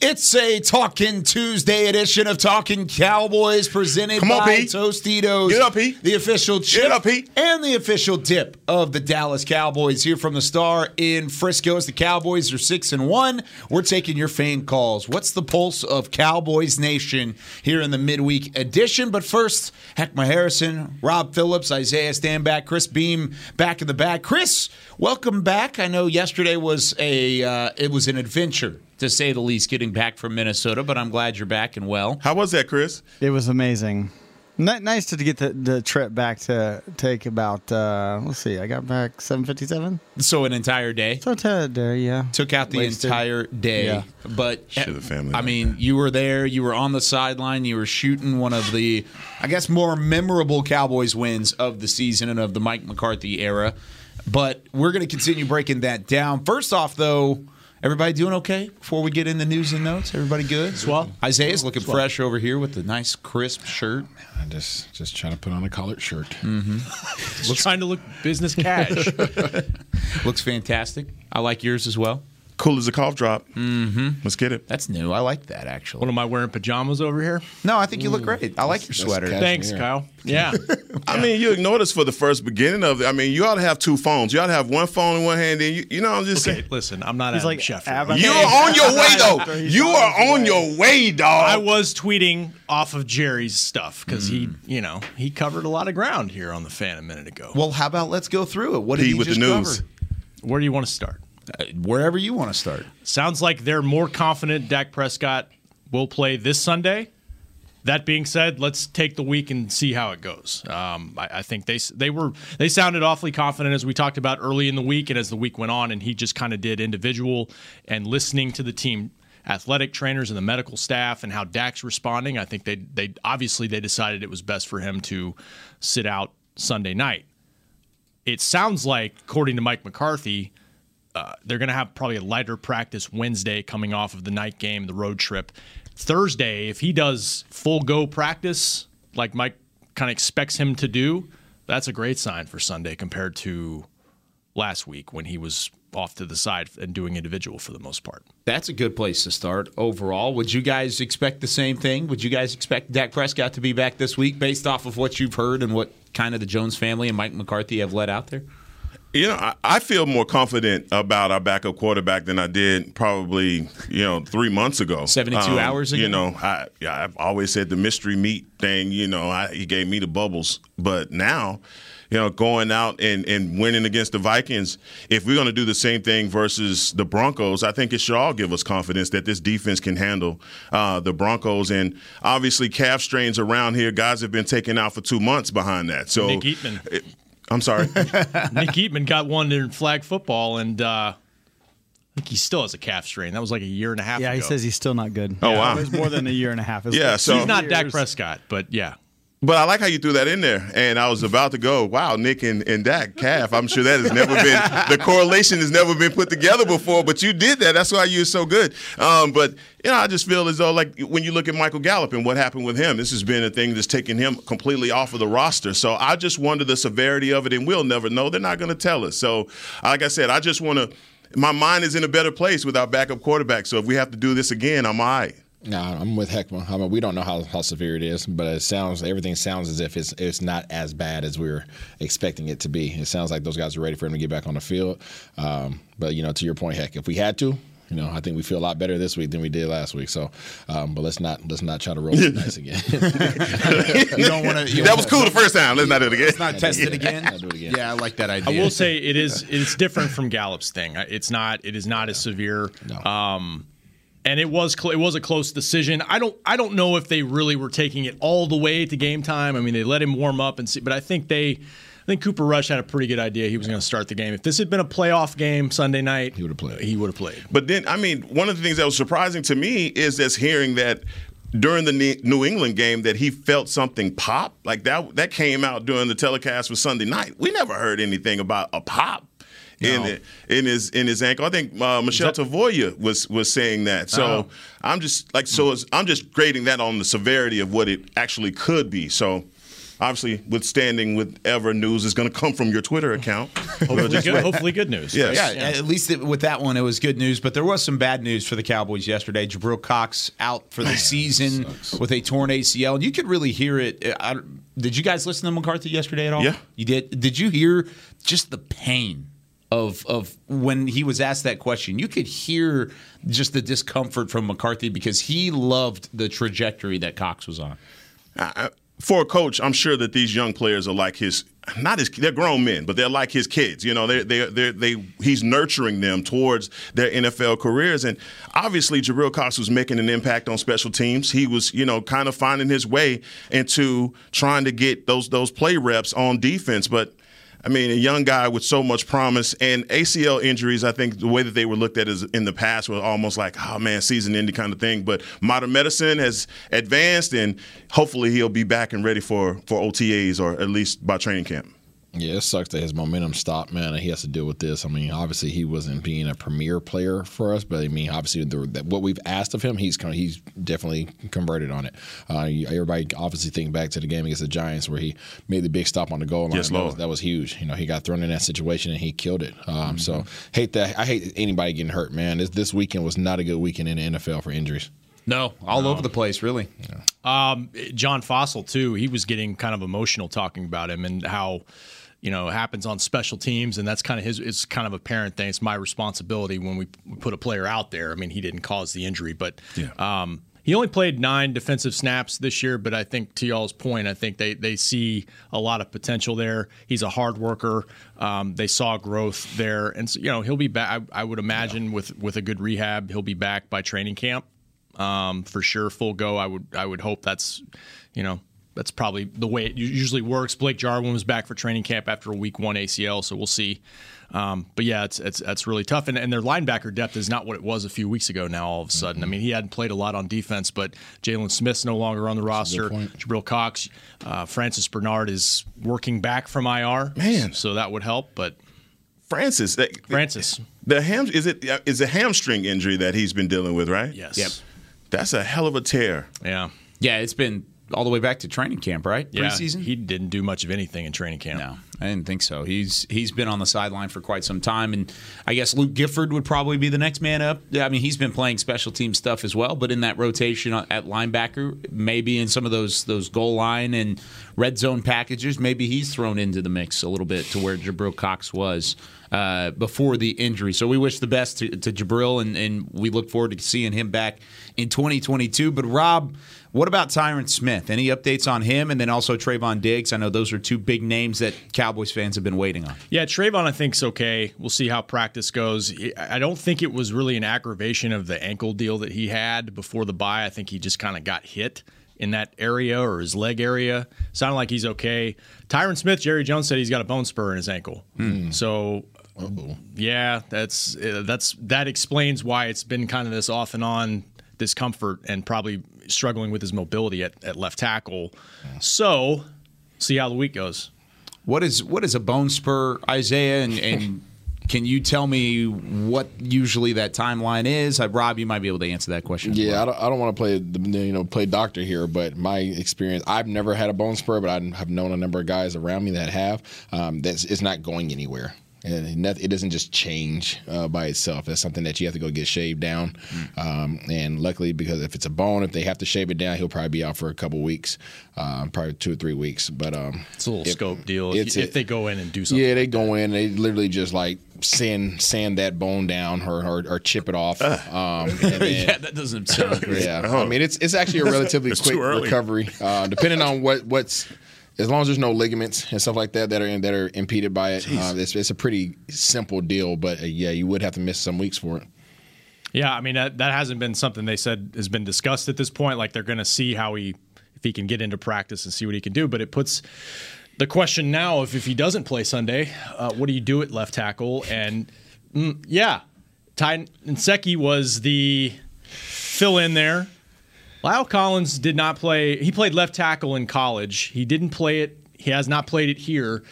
It's a Talking Tuesday edition of Talking Cowboys presented Come on, by Pete. Tostitos. Get up, Pete. The official chip up, Pete. and the official dip of the Dallas Cowboys here from the Star in Frisco. As the Cowboys are six and one, we're taking your fan calls. What's the pulse of Cowboys Nation here in the midweek edition? But first, Heckma Harrison, Rob Phillips, Isaiah Stanback, Chris Beam back in the back. Chris, welcome back. I know yesterday was a uh, it was an adventure to say the least, getting back from Minnesota, but I'm glad you're back and well. How was that, Chris? It was amazing. N- nice to get the, the trip back to take about. Uh, let's see, I got back seven fifty seven. So an entire day. So to day, yeah. Took out the Wasted. entire day, Yeah. but Shit, the family I like mean, you were there. You were on the sideline. You were shooting one of the, I guess, more memorable Cowboys wins of the season and of the Mike McCarthy era. But we're going to continue breaking that down. First off, though, everybody doing okay before we get in the news and notes? Everybody good? Swell. Isaiah's looking fresh over here with the nice crisp shirt. I just just trying to put on a collared shirt. Mm-hmm. Just trying to look business cash. Looks fantastic. I like yours as well. Cool as a cough drop. Mm-hmm. Let's get it. That's new. I like that actually. what am I wearing pajamas over here? No, I think you look great. I like your sweater. casual. Thanks. Kyle. Yeah. I mean, you ignored us for the first beginning of it. I mean, you ought to have two phones. You ought to have one phone in one hand. And you, you know, I'm just okay, saying. listen, I'm not He's Adam like Schefter. Adam- You're on your way, though. You are on your way, dog. I was tweeting off of Jerry's stuff because he, you know, he covered a lot of ground here on the fan a minute ago. Well, how about let's go through it? What did Pete he with the just news. cover? Where do you want to start? Uh, wherever you want to start. Sounds like they're more confident Dak Prescott will play this Sunday. That being said, let's take the week and see how it goes. Um, I, I think they they were they sounded awfully confident as we talked about early in the week, and as the week went on, and he just kind of did individual and listening to the team athletic trainers and the medical staff and how Dak's responding. I think they they obviously they decided it was best for him to sit out Sunday night. It sounds like, according to Mike McCarthy, uh, they're going to have probably a lighter practice Wednesday coming off of the night game, the road trip. Thursday, if he does full go practice like Mike kind of expects him to do, that's a great sign for Sunday compared to last week when he was off to the side and doing individual for the most part. That's a good place to start overall. Would you guys expect the same thing? Would you guys expect Dak Prescott to be back this week based off of what you've heard and what kind of the Jones family and Mike McCarthy have let out there? You know, I, I feel more confident about our backup quarterback than I did probably, you know, three months ago. Um, 72 hours ago? You know, I, yeah, I've always said the mystery meat thing, you know, I, he gave me the bubbles. But now, you know, going out and, and winning against the Vikings, if we're going to do the same thing versus the Broncos, I think it should all give us confidence that this defense can handle uh, the Broncos. And obviously, calf strains around here, guys have been taken out for two months behind that. So, Nick Eatman. it- I'm sorry. Nick Eatman got one in flag football, and uh, I think he still has a calf strain. That was like a year and a half ago. Yeah, ago. he says he's still not good. Oh, wow. It was more than a year and a half. It Yeah, like so- He's not Dak. Prescott, but yeah. But I like how you threw that in there. And I was about to go, wow, Nick and, and Dak, calf. I'm sure that has never been, the correlation has never been put together before, but you did that. That's why you're so good. Um, but, you know, I just feel as though, like, when you look at Michael Gallup and what happened with him, this has been a thing that's taken him completely off of the roster. So I just wonder the severity of it, and we'll never know. They're not going to tell us. So, like I said, I just want to, my mind is in a better place with our backup quarterback. So if we have to do this again, I'm all right. No, I'm with Heckma. I mean, we don't know how, how severe it is, but it sounds everything sounds as if it's it's not as bad as we are expecting it to be. It sounds like those guys are ready for him to get back on the field. Um, but you know, to your point, heck, if we had to, you know, I think we feel a lot better this week than we did last week. So, um, but let's not let's not try to roll the dice again. You don't want to. That was cool the first time. Let's not do it again. Let's not test it again. Not do it again. Yeah, I like that idea. I will say it is it's different from Gallup's thing. It's not it is not as severe. No. Um, and it was cl- it was a close decision. I don't I don't know if they really were taking it all the way to game time. I mean, they let him warm up and see, but I think they. I think Cooper Rush had a pretty good idea he was going to start the game. If this had been a playoff game Sunday night, he would have played. He would have played. But then, I mean, one of the things that was surprising to me is just hearing that during the New England game that he felt something pop. Like that that came out during the telecast for Sunday night. We never heard anything about a pop. In it, in his in his ankle, I think uh, Michele Tafoya was was saying that. So Oh. I'm just like so I'm just grading that on the severity of what it actually could be. So obviously, withstanding whatever news is going to come from your Twitter account. Hopefully, good, hopefully good news. Yes. Yeah, at least it, with that one, it was good news. But there was some bad news for the Cowboys yesterday. Jabril Cox out for the season with a torn ACL, and you could really hear it. I, did you guys listen to McCarthy yesterday at all? Yeah. you did. Did you hear just the pain? Of, of when he was asked that question, you could hear just the discomfort from McCarthy because he loved the trajectory that Cox was on. I- for a coach, I'm sure that these young players are like his not his they're grown men, but they're like his kids. You know, they they they they he's nurturing them towards their NFL careers, and obviously Jabril Cox was making an impact on special teams. He was you know kind of finding his way into trying to get those those play reps on defense, but. I mean, a young guy with so much promise and ACL injuries. I think the way that they were looked at is in the past was almost like, oh man, season-ending kind of thing. But modern medicine has advanced, and hopefully he'll be back and ready for for OTAs or at least by training camp. Yeah, it sucks that his momentum stopped, man, and he has to deal with this. I mean, obviously he wasn't being a premier player for us, but I mean, obviously the, that what we've asked of him, he's kind of, he's definitely converted on it. Uh, everybody obviously think back to the game against the Giants where he made the big stop on the goal line. Yes, that, was, Lord. that was huge. You know, he got thrown in that situation and he killed it. Um, So hate that. I hate anybody getting hurt, man. This this weekend was not a good weekend in the NFL for injuries. No, all over the place, really. Um, John Fassel too. He was getting kind of emotional talking about him and how you know happens on special teams, and that's kind of his. It's kind of a parent thing. It's my responsibility when we put a player out there. I mean, he didn't cause the injury, but um, he only played nine defensive snaps this year. But I think to y'all's point, I think they they see a lot of potential there. He's a hard worker. Um, they saw growth there, and so, you know he'll be back. I, I would imagine with with a good rehab, he'll be back by training camp um, for sure, full go. I would I would hope that's you know that's probably the way it usually works. Blake Jarwin was back for training camp after a week one ACL, so we'll see. Um, but yeah, it's it's that's really tough, and, and their linebacker depth is not what it was a few weeks ago. Now all of a sudden, I mean, he hadn't played a lot on defense, but Jaylon Smith's no longer on the roster. Jabril Cox, uh, Francis Bernard is working back from IR, Man. so that would help. But Francis, that, Francis, the ham is it is a hamstring injury that he's been dealing with, right? yes, Yep. That's a hell of a tear. yeah, Yeah, it's been all the way back to training camp, right? yeah. Preseason. He didn't do much of anything in training camp. No, I didn't think so. He's he's been on the sideline for quite some time, and I guess Luke Gifford would probably be the next man up. Yeah, I mean, he's been playing special team stuff as well, but in that rotation at linebacker, maybe in some of those those goal line and red zone packages, maybe he's thrown into the mix a little bit to where Jabril Cox was uh, before the injury. So we wish the best to, to Jabril, and, and we look forward to seeing him back in 2022. But Rob. What about Tyron Smith? Any updates on him, and then also Trevon Diggs? I know those are two big names that Cowboys fans have been waiting on. Yeah, Trevon, I think's okay. We'll see how practice goes. I don't think it was really an aggravation of the ankle deal that he had before the bye. I think he just kind of got hit in that area or his leg area. Sounded like he's okay. Tyron Smith, Jerry Jones said he's got a bone spur in his ankle. So. Yeah, that's uh, that's that explains why it's been kind of this off and on discomfort and probably struggling with his mobility at, at left tackle. So, see how the week goes. What is what is a bone spur, Isaiah? And, and can you tell me what usually that timeline is? Uh, Rob, you might be able to answer that question. Yeah, well. I don't, I don't want to play the you know play doctor here, but my experience, I've never had a bone spur, but I have known a number of guys around me that have. Um, that's it's not going anywhere. And it doesn't just change uh, by itself. That's something that you have to go get shaved down. Um, and luckily, because if it's a bone, if they have to shave it down, he'll probably be out for a couple weeks, um, probably two or three weeks. But um, It's a little if- scope deal. If, it's if they go in and do something. yeah, they go in. They literally just like sand sand that bone down or or, or chip it off. Um, and then- yeah, that doesn't sound great. yeah, I mean it's it's actually a relatively quick recovery, uh, depending on what what's. As long as there's no ligaments and stuff like that that are that are impeded by it, uh, it's, it's a pretty simple deal. But uh, yeah, you would have to miss some weeks for it. Yeah, I mean that, that hasn't been something they said has been discussed at this point. Like they're going to see how he if he can get into practice and see what he can do. But it puts the question now of if he doesn't play Sunday, uh, what do you do at left tackle? And mm, yeah, Ty Nsekhe was the fill in there. La'el Collins did not play. He played left tackle in college. He didn't play it. He has not played it here.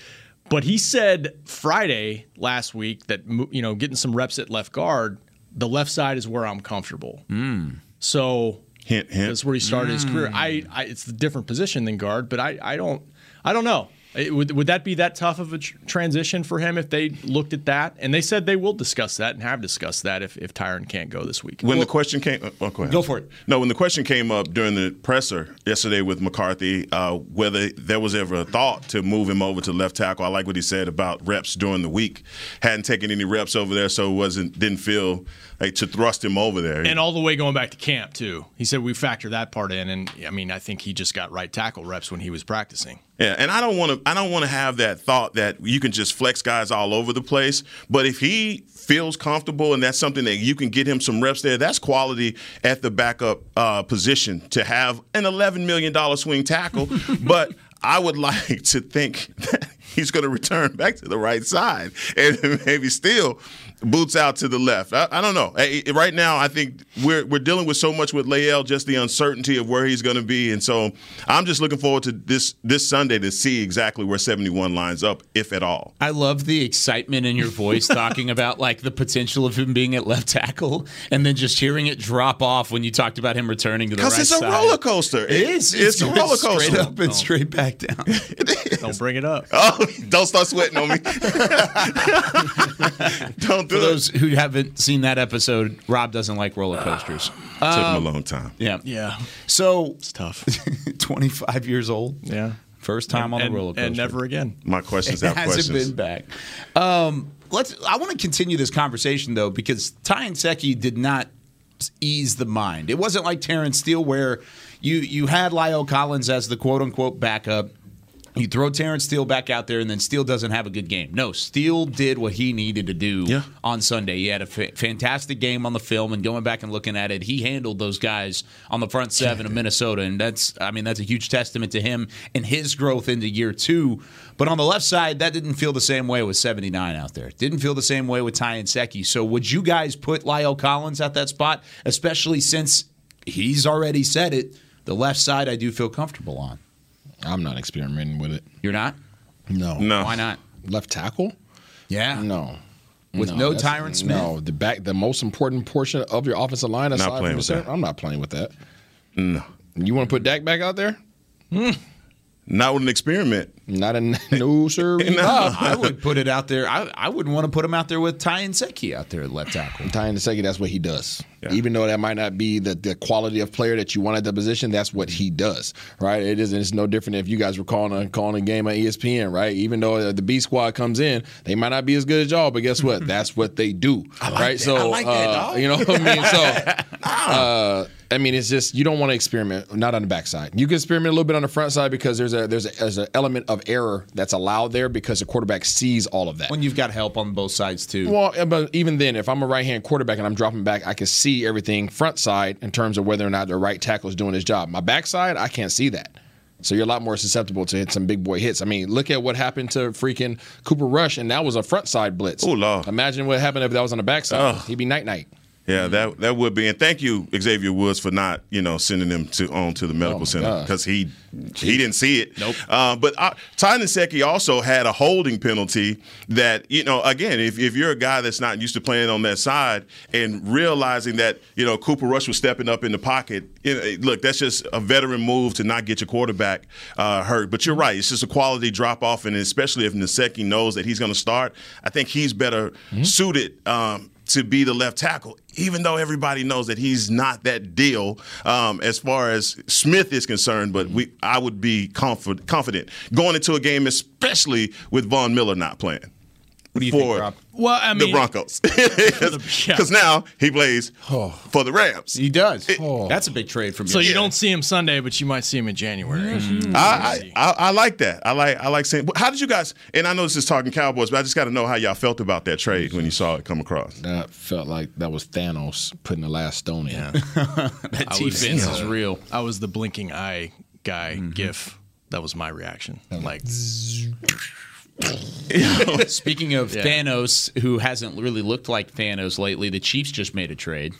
But he said Friday last week that you know getting some reps at left guard, the left side is where I'm comfortable. Hmm. So Hint, hint. that's where he started his hmm. career. I, I it's a different position than guard, but I, I don't I don't know. It- would would that be that tough of a tr- transition for him if they looked at that? And they said they will discuss that and have discussed that if if Tyron can't go this week. When the question came, oh, go, ahead. Go for it. No, when the question came up during the presser yesterday with McCarthy, uh, whether there was ever a thought to move him over to left tackle, I like what he said about reps during the week. Hadn't taken any reps over there, so wasn't didn't feel like to thrust him over there. and all the way going back to camp too. He said we factor that part in, and I mean I think he just got right tackle reps when he was practicing. Yeah, and I don't want to. I don't want to have that thought that you can just flex guys all over the place. But if he feels comfortable and that's something that you can get him some reps there, that's quality at the backup uh, position to have an eleven million dollar swing tackle. but I would like to think that he's going to return back to the right side and maybe still boots out to the left. I, I don't know. Eh, Right now, I think we're we're dealing with so much with Lael, just the uncertainty of where he's going to be, and so I'm just looking forward to this this Sunday to see exactly where 71 lines up, if at all. I love the excitement in your voice talking about like the potential of him being at left tackle, and then just hearing it drop off when you talked about him returning to the right side. Because it's a side. roller coaster. It is. It's, a roller coaster. Straight up and straight back down. Don't bring it up. Oh, don't start sweating on me. don't do For those who haven't seen that episode, Rob doesn't like roller coasters. Took him a long time. Yeah. Yeah, So, it's tough. 25 years old. Yeah, First time on and, the roller coaster. and never again. My questions have hasn't questions. been back. Um, let's. I want to continue this conversation though because Ty Nsekhe did not ease the mind. It wasn't like Terrence Steele where you you had La'el Collins as the quote unquote backup. You throw Terrence Steele back out there, and then Steele doesn't have a good game. No, Steele did what he needed to do Yeah. on Sunday. He had a fa- fantastic game on the film, and going back and looking at it, he handled those guys on the front seven of Minnesota, and that's, I mean, that's a huge testament to him and his growth into year two. But on the left side, that didn't feel the same way with 79 out there. Didn't feel the same way with Ty Nsekhe. So would you guys put La'el Collins at that spot, especially since he's already said it? The left side, I do feel comfortable on. I'm not experimenting with it. You're not? No. No. Why not? Left tackle? Yeah. No. With no that's- Tyron Smith? No, the back, the most important portion of your offensive line aside playing from the with center. that. I'm not playing with that. No. You want to put Dak back out there? Hmm. Not with an experiment. Not a no sir. No. I would put it out there. I, I wouldn't want to put him out there with Ty Nsekhe out there at left tackle. Ty Nsekhe, that's what he does. Yeah. Even though that might not be the, the quality of player that you want at the position, that's what he does, right? It isn't. It's no different if you guys were calling a calling a game on ESPN, right? Even though the B squad comes in, they might not be as good as y'all, but guess what? that's what they do, right? that. So I like that, uh, dog. you know what I mean. So. Uh, I mean, it's just you don't want to experiment. Not on the backside. You can experiment a little bit on the front side because there's a there's a, there's an element of error that's allowed there because the quarterback sees all of that. When you've got help on both sides too. Well, but even then, if I'm a right hand quarterback and I'm dropping back, I can see everything front side in terms of whether or not the right tackle is doing his job. My backside, I can't see that. So you're a lot more susceptible to hit some big boy hits. I mean, look at what happened to freaking Cooper Rush, and that was a front side blitz. Oh, Lord. Imagine what happened if that was on the backside. He'd be night night. Yeah, that that would be. And thank you, Xavier Woods, for not you know sending him to on to the medical Oh, center because he he didn't see it. Nope. Uh, but uh, Ty Nsekhe also had a holding penalty that you know again if if you're a guy that's not used to playing on that side and realizing that you know Cooper Rush was stepping up in the pocket. You know, look, that's just a veteran move to not get your quarterback uh, hurt. But you're right; it's just a quality drop off, and especially if Nsekhe knows that he's going to start, I think he's better suited. Um, to be the left tackle, even though everybody knows that he's not that deal um, as far as Smith is concerned. But we, I would be confident, confident going into a game, especially with Von Miller not playing. What do you for think, Well, I the mean, Broncos. yeah. Because now he plays for the Rams. He does. That's a big trade from you. so you don't see him Sunday, but you might see him in January. Mm-hmm. I, I, I I like that. I like I like saying. How did you guys? And I know this is talking Cowboys, but I just got to know how y'all felt about that trade when you saw it come across. That felt like that was Thanos putting the last stone in. that defense is real. I was the blinking eye guy mm-hmm. gif. That was my reaction. Like, Speaking of Thanos, who hasn't really looked like Thanos lately, the Chiefs just made a trade.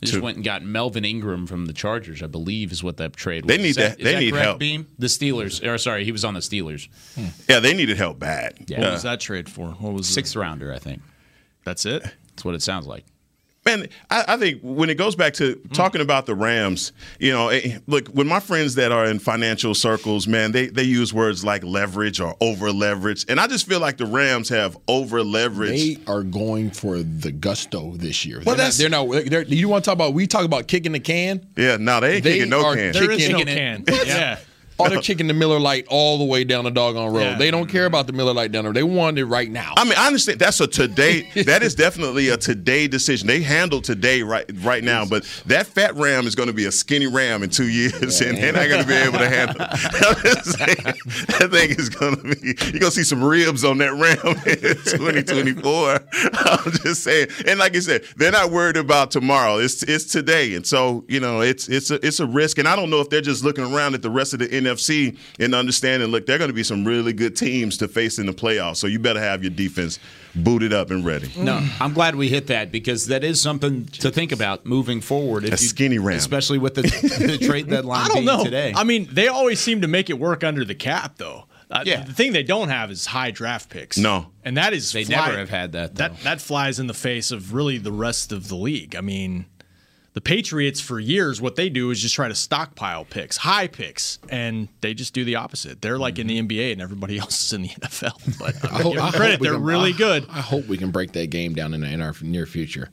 They just Two. went and got Melvin Ingram from the Chargers, I believe, is what that trade was. They need Is that, that- is they that need correct, help. Beam? The Steelers, or sorry, he was on the Steelers. Hmm. Yeah, they needed help bad. Yeah. what was that trade for? What was Sixth rounder, I think. That's it. That's what it sounds like. Man, I, I think when it goes back to talking about the Rams, you know, eh, look, when my friends that are in financial circles, man, they, they use words like leverage or over leverage. And I just feel like the Rams have over leverage. They are going for the gusto this year. Well, they're, that's- not, they're not. They're, you want to talk about? We talk about kicking the can. Yeah, no, they ain't They kicking no are can. There is no Kicking can. it. Yeah. Oh, they're kicking the Miller Lite all the way down the doggone road. Yeah. They don't care about the Miller Lite down there. They want it right now. I mean, I understand that's a today. that is definitely a today decision. They handle today right right now, but that fat ram is going to be a skinny ram in two years, and they're not going to be able to handle. it. I'm just that thing is going to be. You're going to see some ribs on that ram in 2024. I'm just saying, and like I said, they're not worried about tomorrow. It's it's today, and so you know, it's it's a it's a risk, and I don't know if they're just looking around at the rest of the NFC and understanding. Look, they're going to be some really good teams to face in the playoffs, so you better have your defense booted up and ready. No, I'm glad we hit that because that is something to think about moving forward. If A skinny ram. especially with the, the trade deadline I don't being know. today. I mean, they always seem to make it work under the cap, though. Uh, Yeah. The thing they don't have is high draft picks. No. and that is They fly- never have had that, though. That that flies in the face of really the rest of the league. I mean, the Patriots for years, what they do is just try to stockpile picks, high picks, and they just do the opposite. They're like in the NBA, and everybody else is in the NFL. But uh, I give I hope credit, we they're can- really I- good. I hope we can break that game down in, in our near future.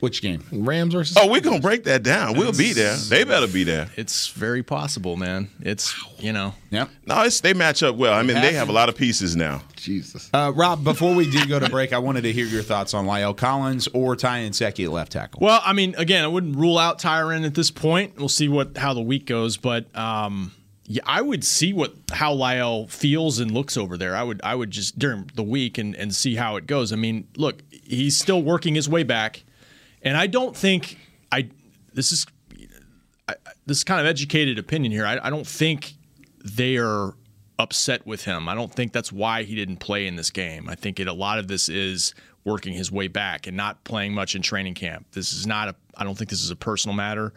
Which game? Rams versus. Oh, we're gonna break that down. We'll be there. They better be there. It's very possible, man. It's you know. Yep. No, it's they match up well. I mean, they have a lot of pieces now. Jesus. Uh, Rob, before we do go to break, I wanted to hear your thoughts on La'el Collins or Ty Nsekhe at left tackle. Well, I mean, again, I wouldn't rule out Tyron at this point. We'll see what how the week goes, but um, yeah, I would see what how La'el feels and looks over there. I would I would just during the week and and see how it goes. I mean, look, he's still working his way back, and I don't think I this is I, this is kind of educated opinion here. I, I don't think they are upset with him. I don't think that's why he didn't play in this game. I think it, a lot of this is working his way back and not playing much in training camp. This is not a. I don't think this is a personal matter.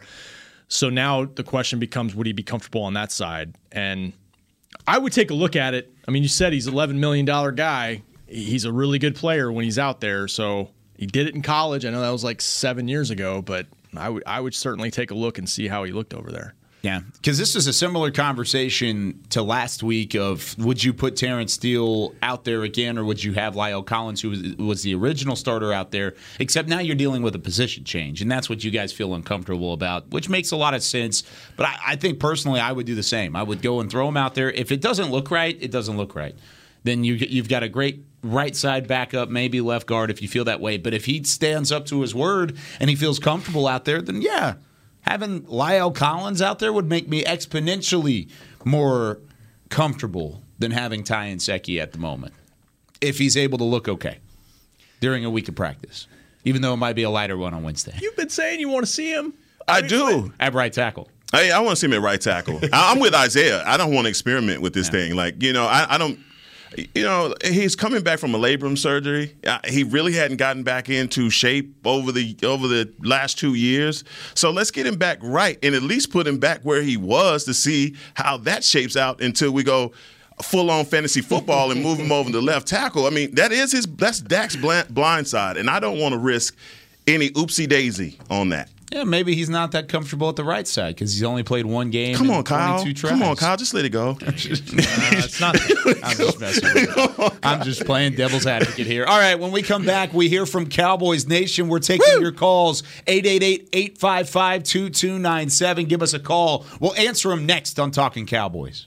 So now the question becomes: Would he be comfortable on that side? And I would take a look at it. I mean, you said he's an eleven million dollar guy. He's a really good player when he's out there. So he did it in college. I know that was like seven years ago, but I would I would certainly take a look and see how he looked over there. Yeah, because this is a similar conversation to last week of would you put Terrence Steele out there again, or would you have La'el Collins, who was, was the original starter, out there? Except now you're dealing with a position change, and that's what you guys feel uncomfortable about, which makes a lot of sense. But I, I think personally, I would do the same. I would go and throw him out there. If it doesn't look right, it doesn't look right. Then you, you've got a great right side backup, maybe left guard if you feel that way. But if he stands up to his word and he feels comfortable out there, then yeah, having La'el Collins out there would make me exponentially more comfortable than having Ty Nsekhe at the moment. If he's able to look okay during a week of practice, even though it might be a lighter one on Wednesday. You've been saying you want to see him. I do. At right tackle. Hey, I want to see him at right tackle. I- I'm with Isaiah. I don't want to experiment with this thing. Like, you know, I, I don't. You know, he's coming back from a labrum surgery. He really hadn't gotten back into shape over the over the last two years. So let's get him back right, and at least put him back where he was to see how that shapes out until we go full on fantasy football and move him over to left tackle. I mean, that is his that's Dak's blind, blind side, and I don't want to risk any oopsie daisy on that. Yeah, maybe he's not that comfortable at the right side because he's only played one game. Come on, Kyle. 22 Come on. Kyle. Just let it go. Uh, it's not. I'm just messing with you. I'm just playing devil's advocate here. All right, when we come back, we hear from Cowboys Nation. We're taking your calls 888-855-2297. Give us a call. We'll answer them next on Talking Cowboys.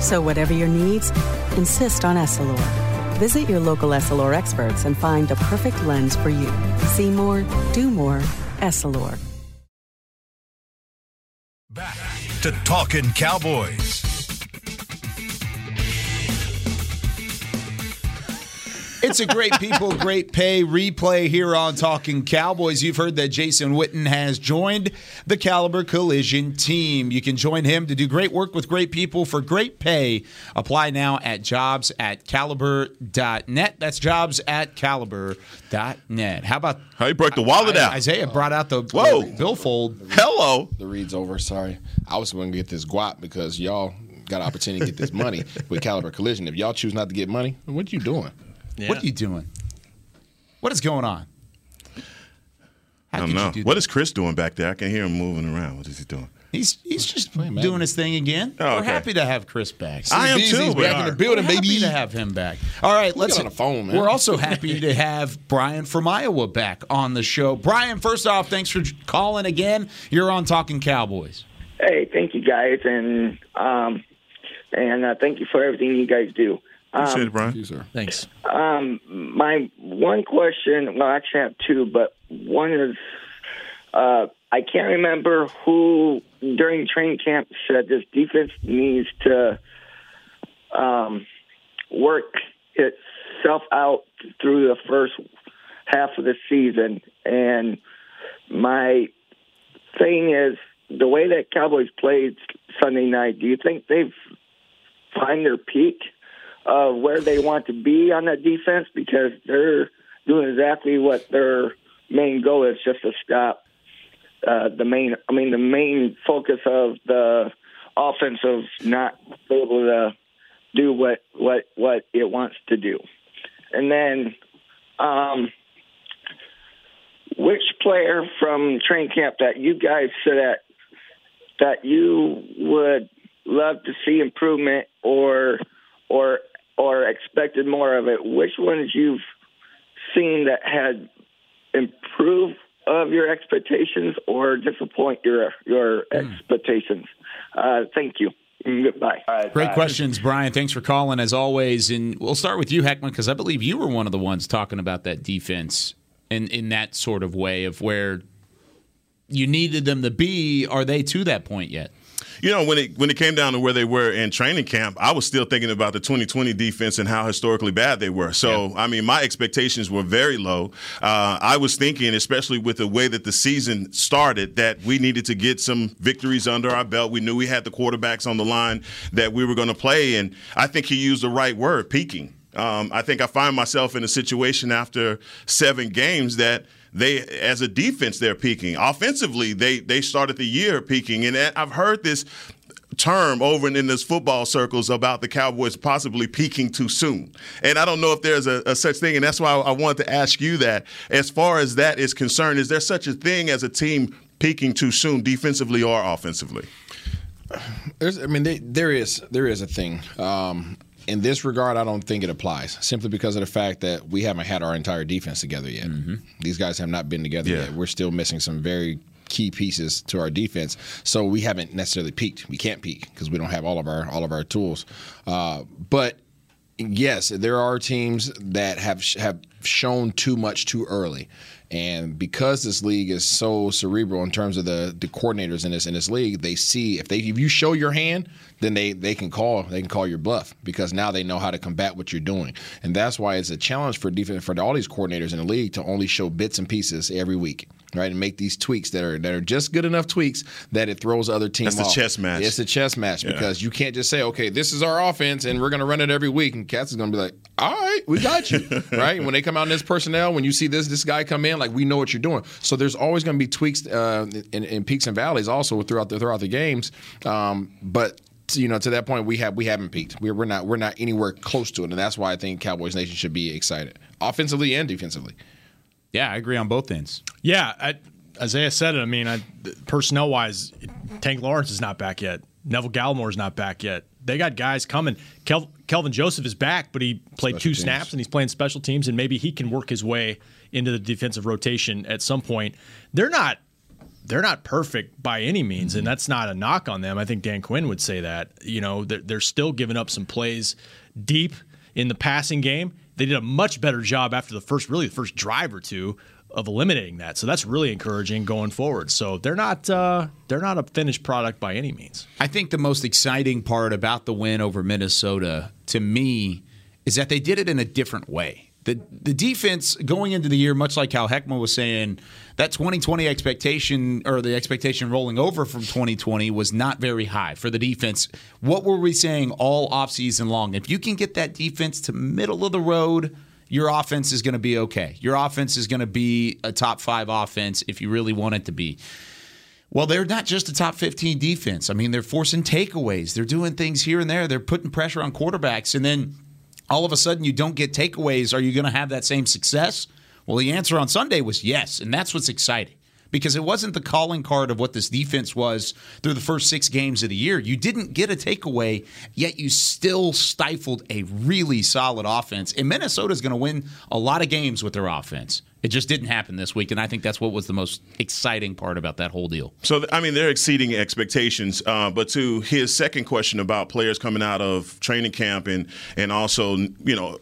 So, whatever your needs, insist on Essilor. Visit your local Essilor experts and find the perfect lens for you. See more, do more, Essilor. Back to Talking Cowboys. It's a great people, great pay replay here on Talking Cowboys. You've heard that Jason Witten has joined the Caliber Collision team. You can join him to do great work with great people for great pay. Apply now at jobs at caliber.net. That's jobs at caliber.net. How about how you broke the wallet I- out? Isaiah brought out the, Whoa. the billfold. Hello. The read's over. Sorry. I was going to get this guap because y'all got an opportunity to get this money with Caliber Collision. If y'all choose not to get money, what you doing? What are you doing? What is going on? I don't know. do What is Chris doing back there? I can hear him moving around. What is he doing? He's he's just doing his thing again. Oh, We're happy to have Chris back. I am too. back in the building, We're baby. Happy to have him back. All right, let's get on the phone, man. We're also happy to have Brian from Iowa back on the show. Brian, first off, thanks for calling again. You're on Talking Cowboys. Hey, thank you guys, and um, and uh, thank you for everything you guys do. Appreciate Um, it, Brian. You, sir. Thanks. um, my one question, well, I actually have two, but one is uh, I can't remember who during training camp said this defense needs to um, work itself out through the first half of the season. And my thing is the way that Cowboys played Sunday night. Do you think they've find their peak of where they want to be on that defense? Because they're doing exactly what their main goal is, just to stop uh, the main. I mean, the main focus of the offense of not able to do what what what it wants to do, and then. Um, which player from training camp that you guys said that that you would love to see improvement or or or expected more of it? Which ones you've seen that had improved of your expectations or disappoint your your expectations? Uh, thank you. Mm, Goodbye. Great questions, Brian. Thanks for calling as always. And we'll start with you, Heckman, because I believe you were one of the ones talking about that defense in in that sort of way of where you needed them to be. Are they to that point yet? You know, when it when it came down to where they were in training camp, I was still thinking about the 2020 defense and how historically bad they were. So, I mean, my expectations were very low. Uh, I was thinking, especially with the way that the season started, that we needed to get some victories under our belt. We knew we had the quarterbacks on the line that we were going to play, and I think he used the right word, peaking. Um, I think I find myself in a situation after seven games that they as a defense they're peaking. Offensively, they they started the year peaking, and I've heard this term over in this football circles about the Cowboys possibly peaking too soon. And I don't know if there's a, a, such thing. And that's why I wanted to ask you that. As far as that is concerned, is there such a thing as a team peaking too soon, defensively or offensively? There's, I mean, they, there is there is a thing. Um, in this regard, I don't think it applies simply because of the fact that we haven't had our entire defense together yet. Mm-hmm. These guys have not been together yeah. yet. We're still missing some very key pieces to our defense. So we haven't necessarily peaked. We can't peak because we don't have all of our all of our tools. Uh, but yes, there are teams that have have shown too much too early. And because this league is so cerebral in terms of the, the coordinators in this in this league, they see if they if you show your hand, then they they can call they can call your bluff because now they know how to combat what you're doing. And that's why it's a challenge for defense for all these coordinators in the league to only show bits and pieces every week right, and make these tweaks that are that are just good enough tweaks that it throws other teams. That's off. the chess match. It's a chess match yeah. because you can't just say, okay, this is our offense and we're going to run it every week, and Cats is going to be like, all right, we got you, right? When they come out in this personnel, when you see this this guy come in, like we know what you're doing. So there's always going to be tweaks uh, in, in, peaks and valleys also throughout the throughout the games, um, but you know, to that point, we have we haven't peaked. We're, we're not we're not anywhere close to it, and that's why I think Cowboys Nation should be excited, offensively and defensively. Yeah, I agree on both ends. Yeah, I, Isaiah said it. I mean, I, personnel wise, Tank Lawrence is not back yet. Neville Gallimore is not back yet. They got guys coming. Kel, Kelvin Joseph is back, but he played special two teams. snaps and he's playing special teams, and maybe he can work his way into the defensive rotation at some point. They're not they're not perfect by any means, and mm-hmm. that's not a knock on them. I think Dan Quinn would say that. You know, they're, they're still giving up some plays deep in the passing game. They did a much better job after the first, really the first drive or two of eliminating that. So that's really encouraging going forward. So they're not uh, they're not a finished product by any means. I think the most exciting part about the win over Minnesota to me is that they did it in a different way. The the defense going into the year, much like how Heckman was saying, that 2020 expectation or the expectation rolling over from 2020 was not very high for the defense. What were we saying all offseason long? If you can get that defense to middle of the road your offense is going to be okay. Your offense is going to be a top five offense if you really want it to be. Well, they're not just a top 15 defense. I mean, they're forcing takeaways. They're doing things here and there. They're putting pressure on quarterbacks. And then all of a sudden you don't get takeaways. Are you going to have that same success? Well, the answer on Sunday was yes. And that's what's exciting because it wasn't the calling card of what this defense was through the first six games of the year. You didn't get a takeaway, yet you still stifled a really solid offense. And Minnesota's going to win a lot of games with their offense. It just didn't happen this week, and I think that's what was the most exciting part about that whole deal. So, I mean, they're exceeding expectations. Uh, but to his second question about players coming out of training camp and and also, you know,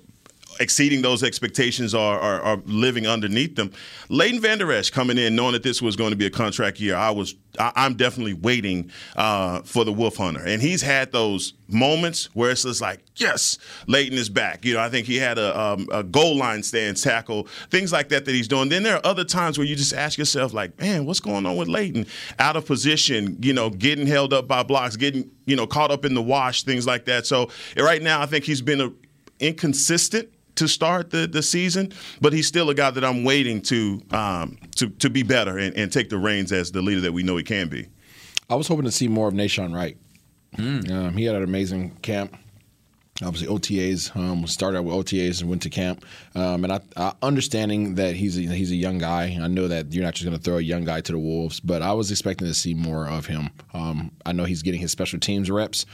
exceeding those expectations or, or, or, living underneath them. Leighton Vander Esch coming in, knowing that this was going to be a contract year, I was I, am definitely waiting uh, for the Wolf Hunter, and he's had those moments where it's just like, yes, Leighton is back. You know, I think he had a, um, a goal line stand tackle, things like that that he's doing. Then there are other times where you just ask yourself, like, man, what's going on with Leighton? Out of position, you know, getting held up by blocks, getting you know caught up in the wash, things like that. So right now, I think he's been a, inconsistent to start the, the season, but he's still a guy that I'm waiting to um, to to be better and, and, take the reins as the leader that we know he can be. I was hoping to see more of Nahshon Wright. Mm. Um, he had an amazing camp. Obviously, OTAs um, started out with OTAs and went to camp. Um, and I, I, understanding that he's a, he's a young guy, I know that you're not just going to throw a young guy to the wolves, but I was expecting to see more of him. Um, I know he's getting his special teams reps,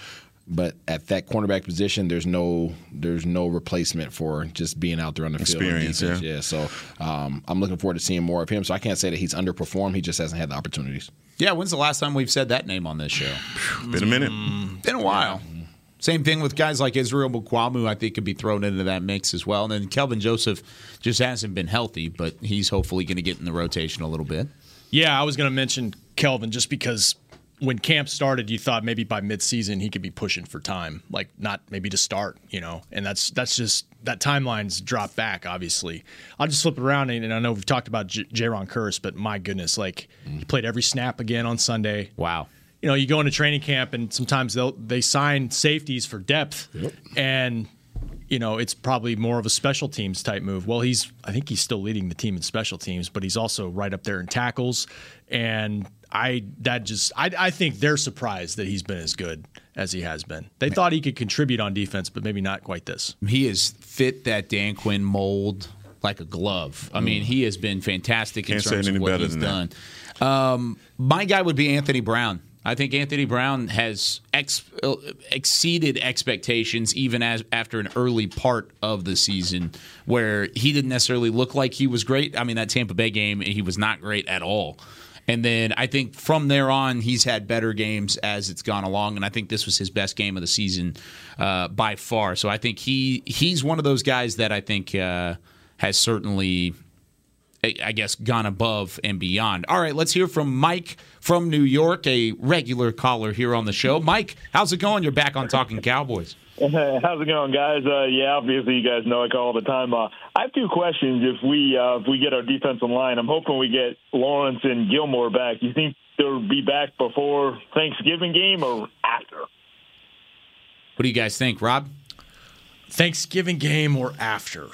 but at that cornerback position, there's no there's no replacement for just being out there on the Experience, field. Experience, yeah. yeah. So um, I'm looking forward to seeing more of him. So I can't say that he's underperformed. He just hasn't had the opportunities. Yeah. When's the last time we've said that name on this show? Been a minute. Mm, been a while. Yeah. Same thing with guys like Israel Mukuamu, I think could be thrown into that mix as well. And then Kelvin Joseph just hasn't been healthy, but he's hopefully going to get in the rotation a little bit. Yeah, I was going to mention Kelvin just because when camp started, you thought maybe by midseason he could be pushing for time, like not maybe to start, you know, and that's that's just that timeline's dropped back. Obviously, I'll just flip it around, and, I know we've talked about J- Jayron Kearse, but my goodness, like he mm. played every snap again on Sunday. Wow. You know, you go into training camp, and sometimes they'll they sign safeties for depth, yep. and you know, it's probably more of a special teams type move. Well, he's I think he's still leading the team in special teams, but he's also right up there in tackles. And I that just I, I think they're surprised that he's been as good as he has been. They thought he could contribute on defense, but maybe not quite this. He has fit that Dan Quinn mold like a glove. I mean, he has been fantastic in Can't say terms it of any what better he's than done. Um, my guy would be Anthony Brown. I think Anthony Brown has ex- uh, exceeded expectations even as after an early part of the season where he didn't necessarily look like he was great. I mean, that Tampa Bay game, he was not great at all. And then I think from there on, he's had better games as it's gone along, and I think this was his best game of the season uh, by far. So I think he he's one of those guys that I think uh, has certainly I guess, gone above and beyond. All right, let's hear from Mike from New York, a regular caller here on the show. Mike, how's it going? You're back on Talking Cowboys. How's it going, guys? Uh, yeah, obviously you guys know I call all the time. Uh, I have two questions. If we uh, if we get our defensive line, I'm hoping we get Lawrence and Gilmore back. You think they'll be back before Thanksgiving game or after? What do you guys think, Rob? Thanksgiving game or after?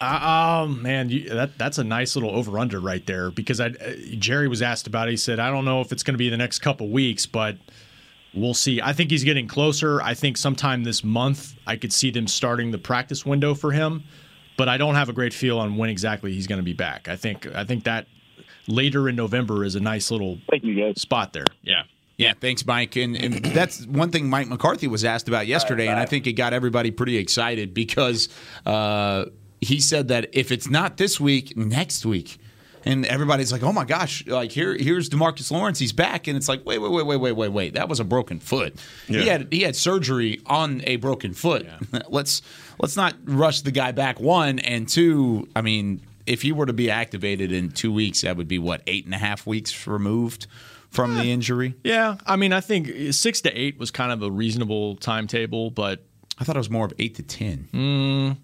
Uh, oh man, you, that that's a nice little over under right there because I, uh, Jerry was asked about it. He said, "I don't know if it's going to be the next couple weeks, but we'll see." I think he's getting closer. I think sometime this month I could see them starting the practice window for him, but I don't have a great feel on when exactly he's going to be back. I think I think that later in November is a nice little spot there. Yeah. Yeah, thanks, Mike. And, and that's one thing Mike McCarthy was asked about yesterday, and I think it got everybody pretty excited because uh, he said that if it's not this week, next week. And everybody's like, "Oh my gosh!" Like here, here's Demarcus Lawrence. He's back, and it's like, wait, wait, wait, wait, wait, wait, wait. That was a broken foot. He had he had surgery on a broken foot. let's let's not rush the guy back. One and two. I mean, if he were to be activated in two weeks, that would be what eight and a half weeks removed from the injury. Yeah, I mean, I think six to eight was kind of a reasonable timetable, but I thought it was more of eight to ten. Mm,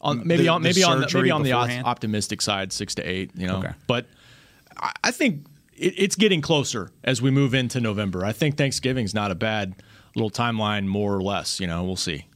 on, mm, maybe The- on the maybe on the, maybe on the optimistic side, six to eight. You know, Okay. but I, I think it, it's getting closer as we move into November. I think Thanksgiving's not a bad little timeline, more or less. You know, we'll see.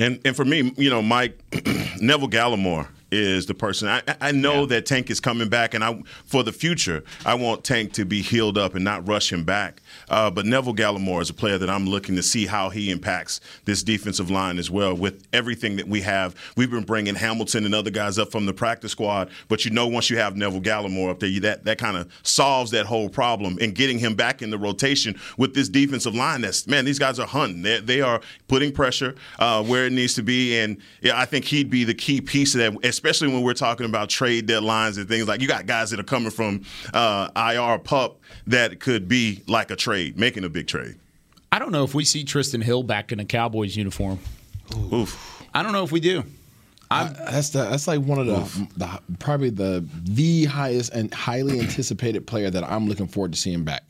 And and for me, you know, Mike Neville Gallimore is the person. I I know that Tank is coming back, and I for the future, I want Tank to be healed up and not rush him back. Uh, but Neville Gallimore is a player that I'm looking to see how he impacts this defensive line as well. With everything that we have, we've been bringing Hamilton and other guys up from the practice squad. But you know, once you have Neville Gallimore up there, you, that that kind of solves that whole problem. And getting him back in the rotation with this defensive line, that's man, these guys are hunting. They they are putting pressure uh, where it needs to be, and yeah, I think he'd be the key piece of that, especially when we're talking about trade deadlines and things like. You got guys that are coming from uh, IR pup that could be like a trade, making a big trade. I don't know if we see Trysten Hill back in a Cowboys uniform. Oof. I don't know if we do. that's the that's like one of the, the probably the the highest and highly anticipated player that I'm looking forward to seeing back.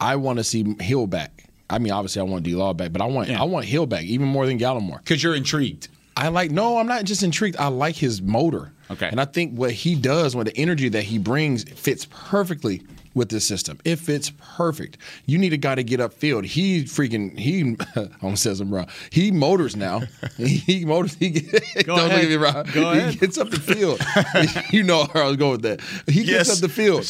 I want to see Hill back. I mean, obviously, I want D Law back, but I want I want Hill back even more than Gallimore because you're intrigued. I like no, I'm not just intrigued. I like his motor. Okay, and I think what he does, with the energy that he brings, fits perfectly with this system. If it's perfect. You need a guy to get upfield. He freaking he almost says him wrong. He motors now. he, motors. He get, don't ahead. look at me wrong. Go he ahead. gets up the field. you know where I was going with that. He gets up the field.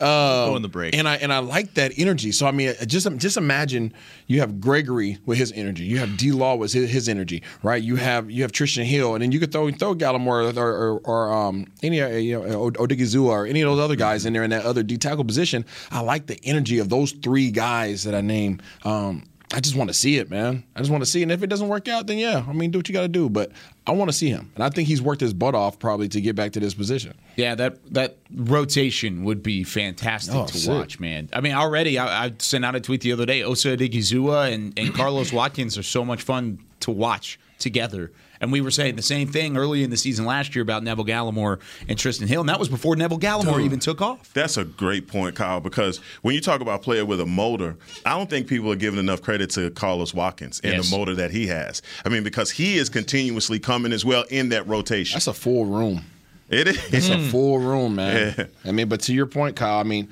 Um, Go in the break. And I and I like that energy. So I mean, just just imagine you have Gregory with his energy. You have D Law with his, his energy, right? You have you have Trysten Hill, and then you could throw throw Gallimore or or, or um, any uh, you know Odighizuwa or any of those other guys in there in that other D tackle position. I like the energy of those three guys that I named. Um, I just want to see it, man. I just want to see it. And if it doesn't work out, then yeah, I mean, do what you got to do. But I want to see him, and I think he's worked his butt off probably to get back to this position. Yeah, that that rotation would be fantastic Oh, to sick. watch, man. I mean, already I, I sent out a tweet the other day. Osa Odighizuwa and, and Carlos Watkins are so much fun to watch together. And we were saying the same thing early in the season last year about Neville Gallimore and Trysten Hill, and that was before Neville Gallimore Dude. even took off. That's a great point, Kyle, because when you talk about a player with a motor, I don't think people are giving enough credit to Carlos Watkins and Yes. the motor that he has. I mean, because he is continuously coming as well in that rotation. That's a full room. It is. It's a hmm. full room, man. I mean, but to your point, Kyle, I mean,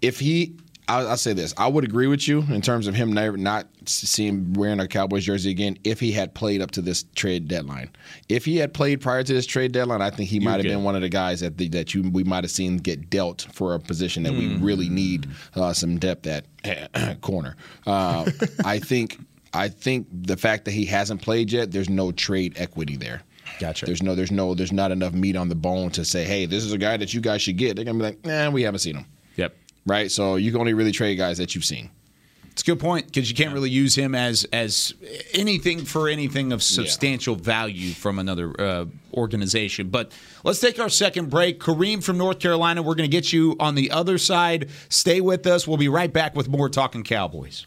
if he I'll, I'll say this: I would agree with you in terms of him never not seeing wearing a Cowboys jersey again if he had played up to this trade deadline. If he had played prior to this trade deadline, I think he might have been one of the guys that the, that you we might have seen get dealt for a position that we Mm. really need uh, some depth at corner. Uh, I think I think the fact that he hasn't played yet, there's no trade equity there. Gotcha. There's no, there's no, there's not enough meat on the bone to say, hey, this is a guy that you guys should get. They're gonna be like, nah, we haven't seen him. Yep. Right. So you can only really trade guys that you've seen. It's a good point because you can't really use him as as anything for anything of substantial value from another uh, organization. But let's take our second break. Kareem from North Carolina, we're going to get you on the other side. Stay with us. We'll be right back with more talking Cowboys.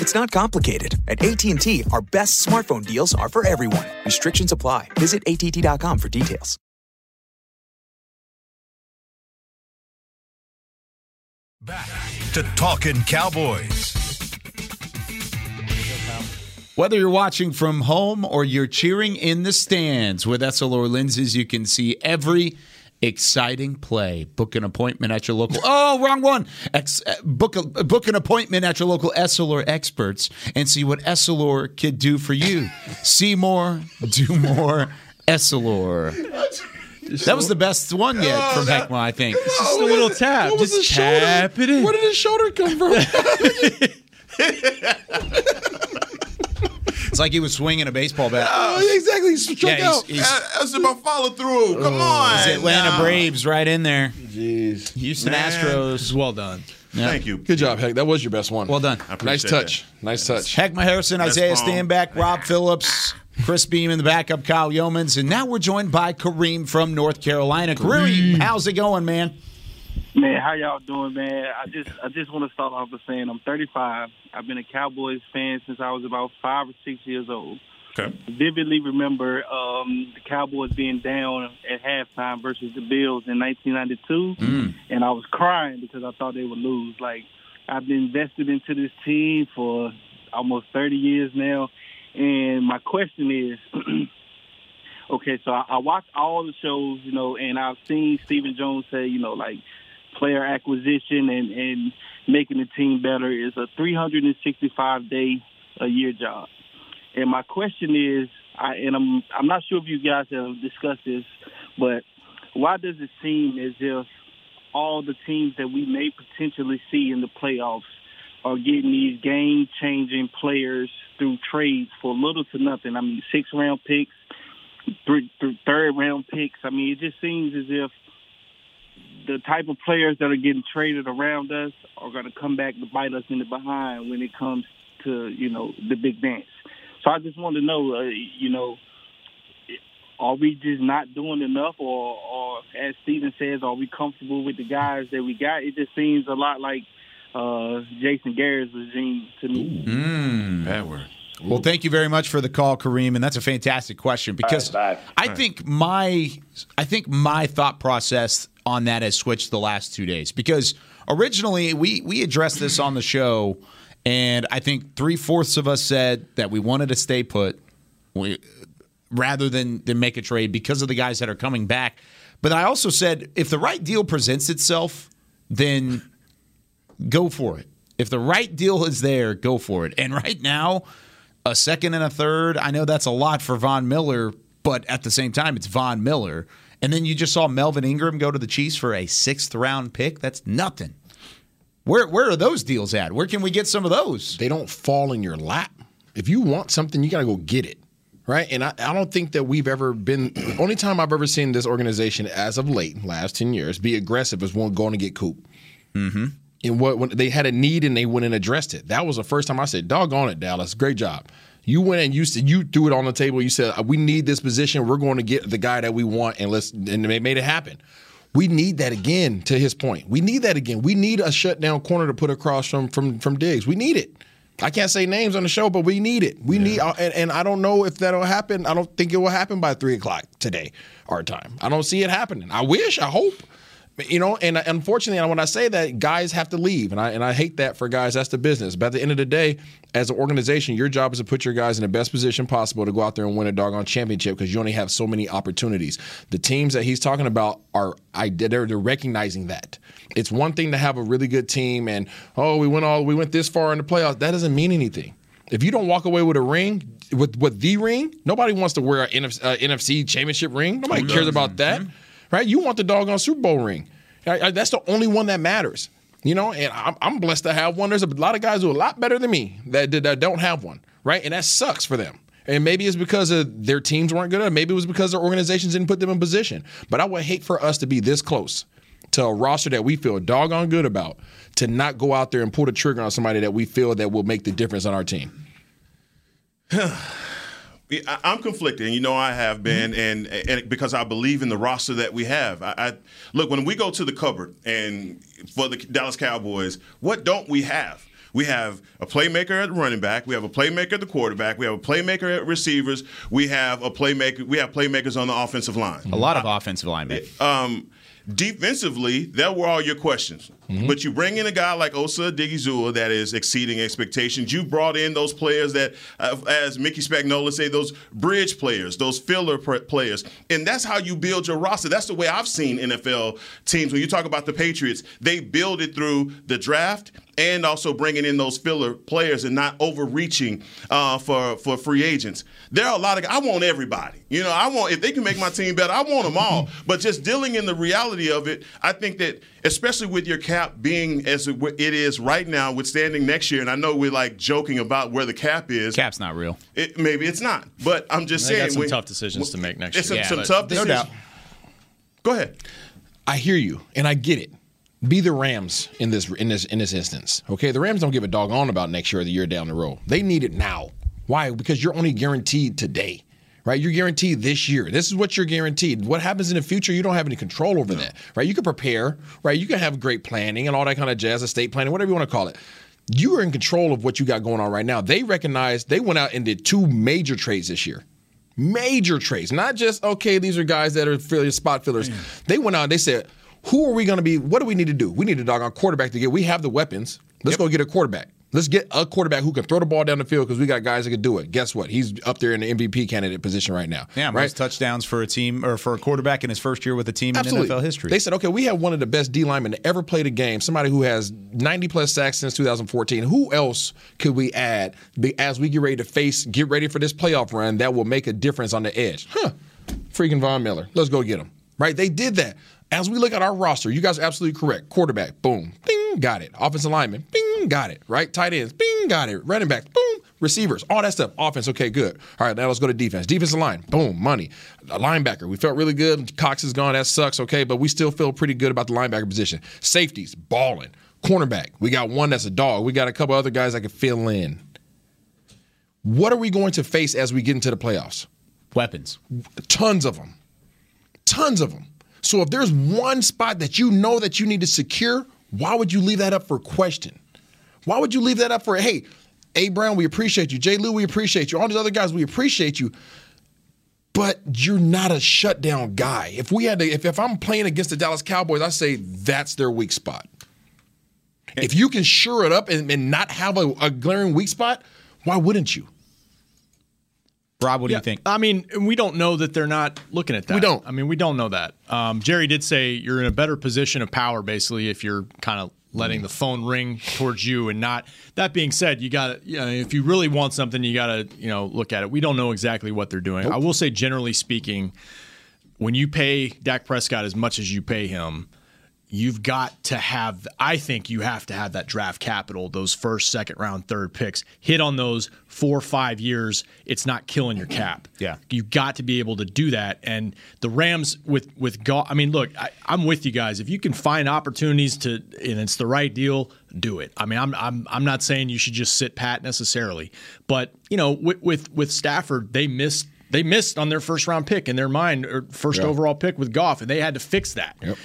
It's not complicated. At AT&T, our best smartphone deals are for everyone. Restrictions apply. Visit att.com for details. Back to Talking Cowboys. Whether you're watching from home or you're cheering in the stands with Essilor lenses, you can see every exciting play. Book an appointment at your local. Oh, wrong one. Ex, uh, book a book an appointment at your local Essilor experts and see what Essilor could do for you. see more, do more. Essilor. That was the best one yet Oh, from that- Heckma, I think. It's just a little tap. What Just the shoulder? tap it in. Where did his shoulder come from? It's like he was swinging a baseball bat. Oh, exactly. He struck Yeah, he's- out. he's- That- That's about follow through. Come oh. on. It's Atlanta now. Braves right in there. Jeez. Houston Man. Astros. Well done. Yeah. Thank you. Good job, Heck. That was your best one. Well done. Nice touch. Nice touch. Heckma Harrison, That's Isaiah bomb. Stanback, Rob Phillips, Chris Beam in the backup, Kyle Youmans, and now we're joined by Kareem from North Carolina. Kareem, how's it going, man? Man, how y'all doing, man? I just I just want to start off by saying I'm 35. I've been a Cowboys fan since I was about five or six years old. Okay. Vividly remember um, the Cowboys being down at halftime versus the Bills in 1992, and I was crying because I thought they would lose. Like I've been invested into this team for almost 30 years now, and my question is. Okay, so I, I watched all the shows, you know, and I've seen Stephen Jones say, you know, like player acquisition and, and making the team better is a 365 day a year job. And my question is, I, and I'm I'm not sure if you guys have discussed this, but why does it seem as if all the teams that we may potentially see in the playoffs are getting these game changing players through trades for little to nothing? I mean, six round picks, three, third round picks. I mean, it just seems as if the type of players that are getting traded around us are going to come back to bite us in the behind when it comes to you know the big dance. So I just want to know, uh, you know, are we just not doing enough, or, or as Stephen says, are we comfortable with the guys that we got? It just seems a lot like uh, Jason Garrett's regime to me. Mm. Bad word. Well, thank you very much for the call, Kareem, and that's a fantastic question because I think my I think my thought process on that has switched the last two days because originally we we addressed this on the show, and I think three fourths of us said that we wanted to stay put, we, rather than than make a trade because of the guys that are coming back. But I also said if the right deal presents itself, then go for it. If the right deal is there, go for it. And right now, a second and a third, I know that's a lot for Von Miller, but at the same time, it's Von Miller. And then you just saw Melvin Ingram go to the Chiefs for a sixth round pick. That's nothing. Where where are those deals at? Where can we get some of those? They don't fall in your lap. If you want something, you got to go get it. Right. And I, I don't think that we've ever been, the only time I've ever seen this organization as of late, last 10 years, be aggressive is one going to get Coop. Mm-hmm. And what when they had a need and they went and addressed it. That was the first time I said, "Doggone it, Dallas, great job." You went and you said you threw it on the table. You said, "We need this position. We're going to get the guy that we want," and let's and they made it happen. We need that again. To his point, we need that again. We need a shutdown corner to put across from from from Diggs. We need it. I can't say names on the show, but we need it. We need, uh, and, and I don't know if that'll happen. I don't think it will happen by three o'clock today, our time. I don't see it happening. I wish. I hope. You know, and unfortunately, when I say that, guys have to leave, and I and I hate that for guys. That's the business. But at the end of the day, as an organization, your job is to put your guys in the best position possible to go out there and win a doggone championship because you only have so many opportunities. The teams that he's talking about are I they're, they're recognizing that. It's one thing to have a really good team and oh we went all we went this far in the playoffs. That doesn't mean anything. If you don't walk away with a ring, with with the ring, nobody wants to wear an NFC, uh, NFC championship ring. Nobody cares about that, right? You want the doggone Super Bowl ring. That's the only one that matters. You know, and I'm, I'm blessed to have one. There's a lot of guys who are a lot better than me that, that, that don't have one, right? And that sucks for them. And maybe it's because of their teams weren't good enough. Maybe it was because their organizations didn't put them in position. But I would hate for us to be this close to a roster that we feel doggone good about to not go out there and pull the trigger on somebody that we feel that will make the difference on our team. I- I'm conflicted, and you know I have been, and, and because I believe in the roster that we have. I, I look when we go to the cupboard, and for the Dallas Cowboys, what don't we have? We have a playmaker at running back. We have a playmaker at the quarterback. We have a playmaker at receivers. We have a playmaker. We have playmakers on the offensive line. A lot of offensive linemen. Um, defensively, that were all your questions. But you bring in a guy like Osa Odighizuwa that is exceeding expectations. You brought in those players that, uh, as Mickey Spagnola say, those bridge players, those filler players, and that's how you build your roster. That's the way I've seen NFL teams. When you talk about the Patriots, they build it through the draft and also bringing in those filler players and not overreaching uh, for for free agents. There are a lot of I want everybody. You know, I want if they can make my team better, I want them all. But just dealing in the reality of it, I think that especially with your cap being as it it is right now, withstanding next year, and I know we're like joking about where the cap is. Cap's not real. It, maybe it's not, but I'm just They got saying some when- tough decisions to make next it's year. Some, Yeah, some but- tough No decisions. doubt. Go ahead. I hear you and I get it. Be the Rams in this in this in this instance. Okay, the Rams don't give a doggone about next year or the year down the road. They need it now. Why? Because you're only guaranteed today. Right, you're guaranteed this year. This is what you're guaranteed. What happens in the future, you don't have any control over that. Right, you can prepare. Right, you can have great planning and all that kind of jazz, estate planning, whatever you want to call it. You are in control of what you got going on right now. They recognize they went out and did two major trades this year major trades, not just okay. These are guys that are spot fillers. They went out. They said, "Who are we going to be? What do we need to do? We need a doggone quarterback to get. We have the weapons. Let's go get a quarterback. Let's get a quarterback who can throw the ball down the field because we got guys that can do it. Guess what? He's up there in the MVP candidate position right now. Yeah, right? most touchdowns for a team or for a quarterback in his first year with a team Absolutely. in NFL history. They said, okay, we have one of the best D linemen to ever play the game, somebody who has 90 plus sacks since 2014. Who else could we add as we get ready to face, get ready for this playoff run that will make a difference on the edge? Huh. Freaking Von Miller. Let's go get him. Right? They did that. As we look at our roster, you guys are absolutely correct. Quarterback, boom, bing, got it. Offensive lineman, bing, got it. Right? Tight ends, bing, got it. Running backs, boom. Receivers, all that stuff. Offense, okay, good. All right, now let's go to defense. Defensive line, boom, money. A linebacker, we felt really good. Cox is gone, that sucks, okay, but we still feel pretty good about the linebacker position. Safeties, balling. Cornerback, we got one that's a dog. We got a couple other guys that can fill in. What are we going to face as we get into the playoffs? Weapons. Tons of them. Tons of them. So if there's one spot that you know that you need to secure, why would you leave that up for question? Why would you leave that up for, hey, A. Brown, we appreciate you. J. Lou, we appreciate you. All these other guys, we appreciate you. But you're not a shutdown guy. If we had to, if, if I'm playing against the Dallas Cowboys, I say that's their weak spot. If you can shore it up and, and not have a, a glaring weak spot, why wouldn't you? Rob, what do Yeah, you think? I mean, we don't know that they're not looking at that. We don't. I mean, we don't know that. Um, Jerry did say you're in a better position of power, basically, if you're kind of letting the phone ring towards you and not. That being said, you got to, you know, if you really want something, you got to, you know, look at it. We don't know exactly what they're doing. I will say, generally speaking, when you pay Dak Prescott as much as you pay him, you've got to have I think you have to have that draft capital, those first, second round, third picks. Hit on those four five years, it's not killing your cap. Yeah. You've got to be able to do that. And the Rams with with Goff I mean, look, I, I'm with you guys. If you can find opportunities to and it's the right deal, do it. I mean, I'm I'm I'm not saying you should just sit pat necessarily. But, you know, with with, with Stafford, they missed they missed on their first round pick in their mind, or first Yeah. overall pick with Goff, and they had to fix that Yep.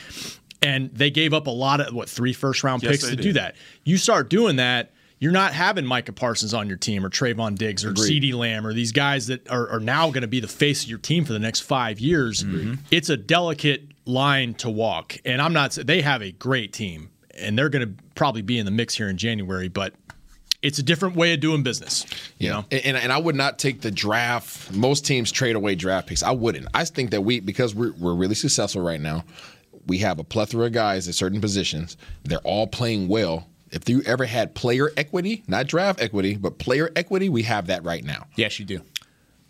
And they gave up a lot of what three first round Yes, picks to did. do that. You start doing that, you're not having Micah Parsons on your team or Trevon Diggs or. CeeDee Lamb or these guys that are, are now going to be the face of your team for the next five years. Mm-hmm. It's a delicate line to walk, and I'm not. They have a great team, and they're going to probably be in the mix here in January, but. It's a different way of doing business. You know? And, and, and I would not take the draft. Most teams trade away draft picks. I wouldn't. I think that we, because we're, we're really successful right now, we have a plethora of guys at certain positions. They're all playing well. If you ever had player equity, not draft equity, but player equity, we have that right now. Yes, you do.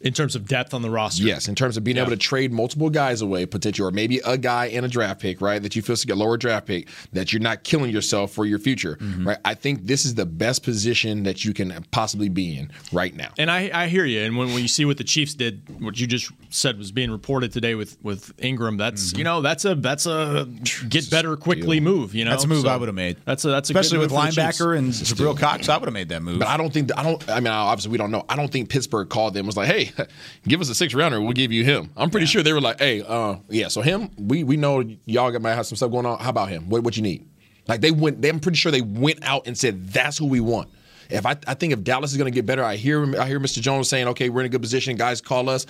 In terms of depth on the roster. Yes, in terms of being able to trade multiple guys away, potentially, or maybe a guy and a draft pick, right? That you feel to get lower draft pick, that you're not killing yourself for your future, Mm-hmm. right? I think this is the best position that you can possibly be in right now. And I, I hear you. And when, when you see what the Chiefs did, what you just said was being reported today with, with Ingram, that's Mm-hmm. you know that's a that's a get better quickly move. You know That's a move So I would have made. That's a that's a especially good with move for the Chiefs. linebacker and Jabril Cox. I would have made that move. But I don't think I don't. I mean, obviously we don't know. I don't think Pittsburgh called them was like, "Hey, give us a six rounder. We'll give you him." I'm pretty sure they were like, "Hey, uh, yeah, so him. We we know y'all might have some stuff going on. How about him? What what you need?" Like they went. They, I'm pretty sure they went out and said, "That's who we want." If I, I think if Dallas is going to get better, I hear I hear Mr. Jones saying, "Okay, we're in a good position. Guys, call us."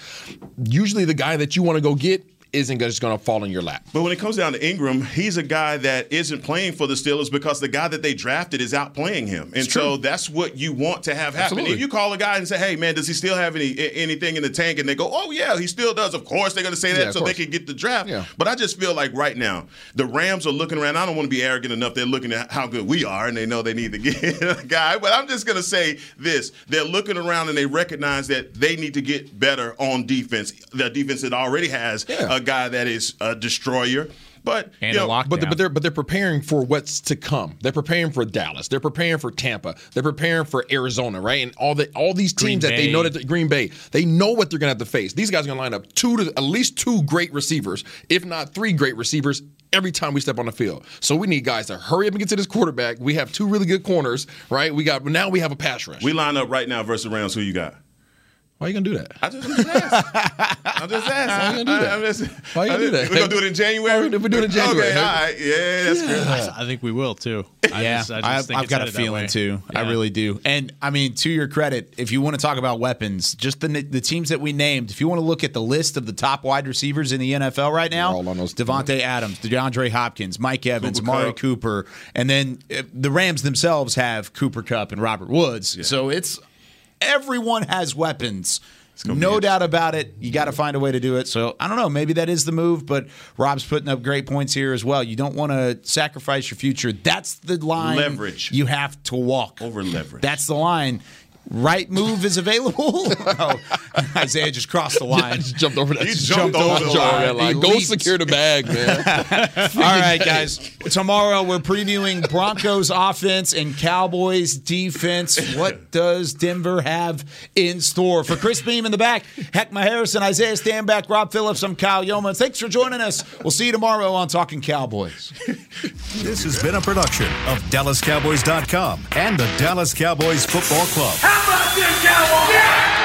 Usually, the guy that you want to go get isn't just going to fall in your lap. But when it comes down to Ingram, he's a guy that isn't playing for the Steelers because the guy that they drafted is outplaying him, and so that's what you want to have happen. Absolutely. If you call a guy and say, "Hey, man, does he still have any anything in the tank?" and they go, "Oh yeah, he still does," of course they're going to say that Yeah, so they can get the draft. Yeah. But I just feel like right now the Rams are looking around. I don't want to be arrogant enough. They're looking at how good we are, and they know they need to get a guy. But I'm just going to say this: they're looking around and they recognize that they need to get better on defense. The defense that already has Yeah. a guy that is a destroyer. But And you a know, lockdown. But, but they're but they're preparing for what's to come. They're preparing for Dallas. They're preparing for Tampa. They're preparing for Arizona, right? And all the all these teams that they know that Green Bay, they know what they're gonna have to face. These guys are gonna line up two to at least two great receivers, if not three great receivers. Every time we step on the field, so we need guys to hurry up and get to this quarterback. We have two really good corners, right? We got now we have a pass rush. we line up right now versus the Rams. Who you got? Why are you gonna do that? I just, I'm just asking. I'm just asking. Why you gonna do that? I'm just, Why you gonna do that? We're gonna do it in January. We're doing it in January. Okay, all right. Yeah, that's good. I think we will too. I yeah, just, I just I've, think I've it's got a feeling way. too. I really do. And I mean, to your credit, if you want to talk about weapons, just the the teams that we named, if you want to look at the list of the top wide receivers in the NFL right now, all on those- Davante Adams, DeAndre Hopkins, Mike Evans, Cooper Mari Kupp. Cooper, and then uh, the Rams themselves have Cooper Kupp and Robert Woods. So it's everyone has weapons. No doubt about it. You got to find a way to do it. So I don't know. Maybe that is the move, but Rob's putting up great points here as well. You don't want to sacrifice your future. That's the line. Leverage. You have to walk Over leverage. That's the line. Right move is available. oh, Isaiah just crossed the line. just jumped over that. You jumped over the line. line. He Go secure the bag, man. All right, guys. Tomorrow we're previewing Broncos offense and Cowboys defense. What does Denver have in store? For Chris Beam in the back, Heckma Harrison, Isaiah Stanback, Rob Phillips, I'm Kyle Yeoman. Thanks for joining us. We'll see you tomorrow on Talking Cowboys. This has been a production of DallasCowboys.com and the Dallas Cowboys Football Club fucking cowboy! Yeah!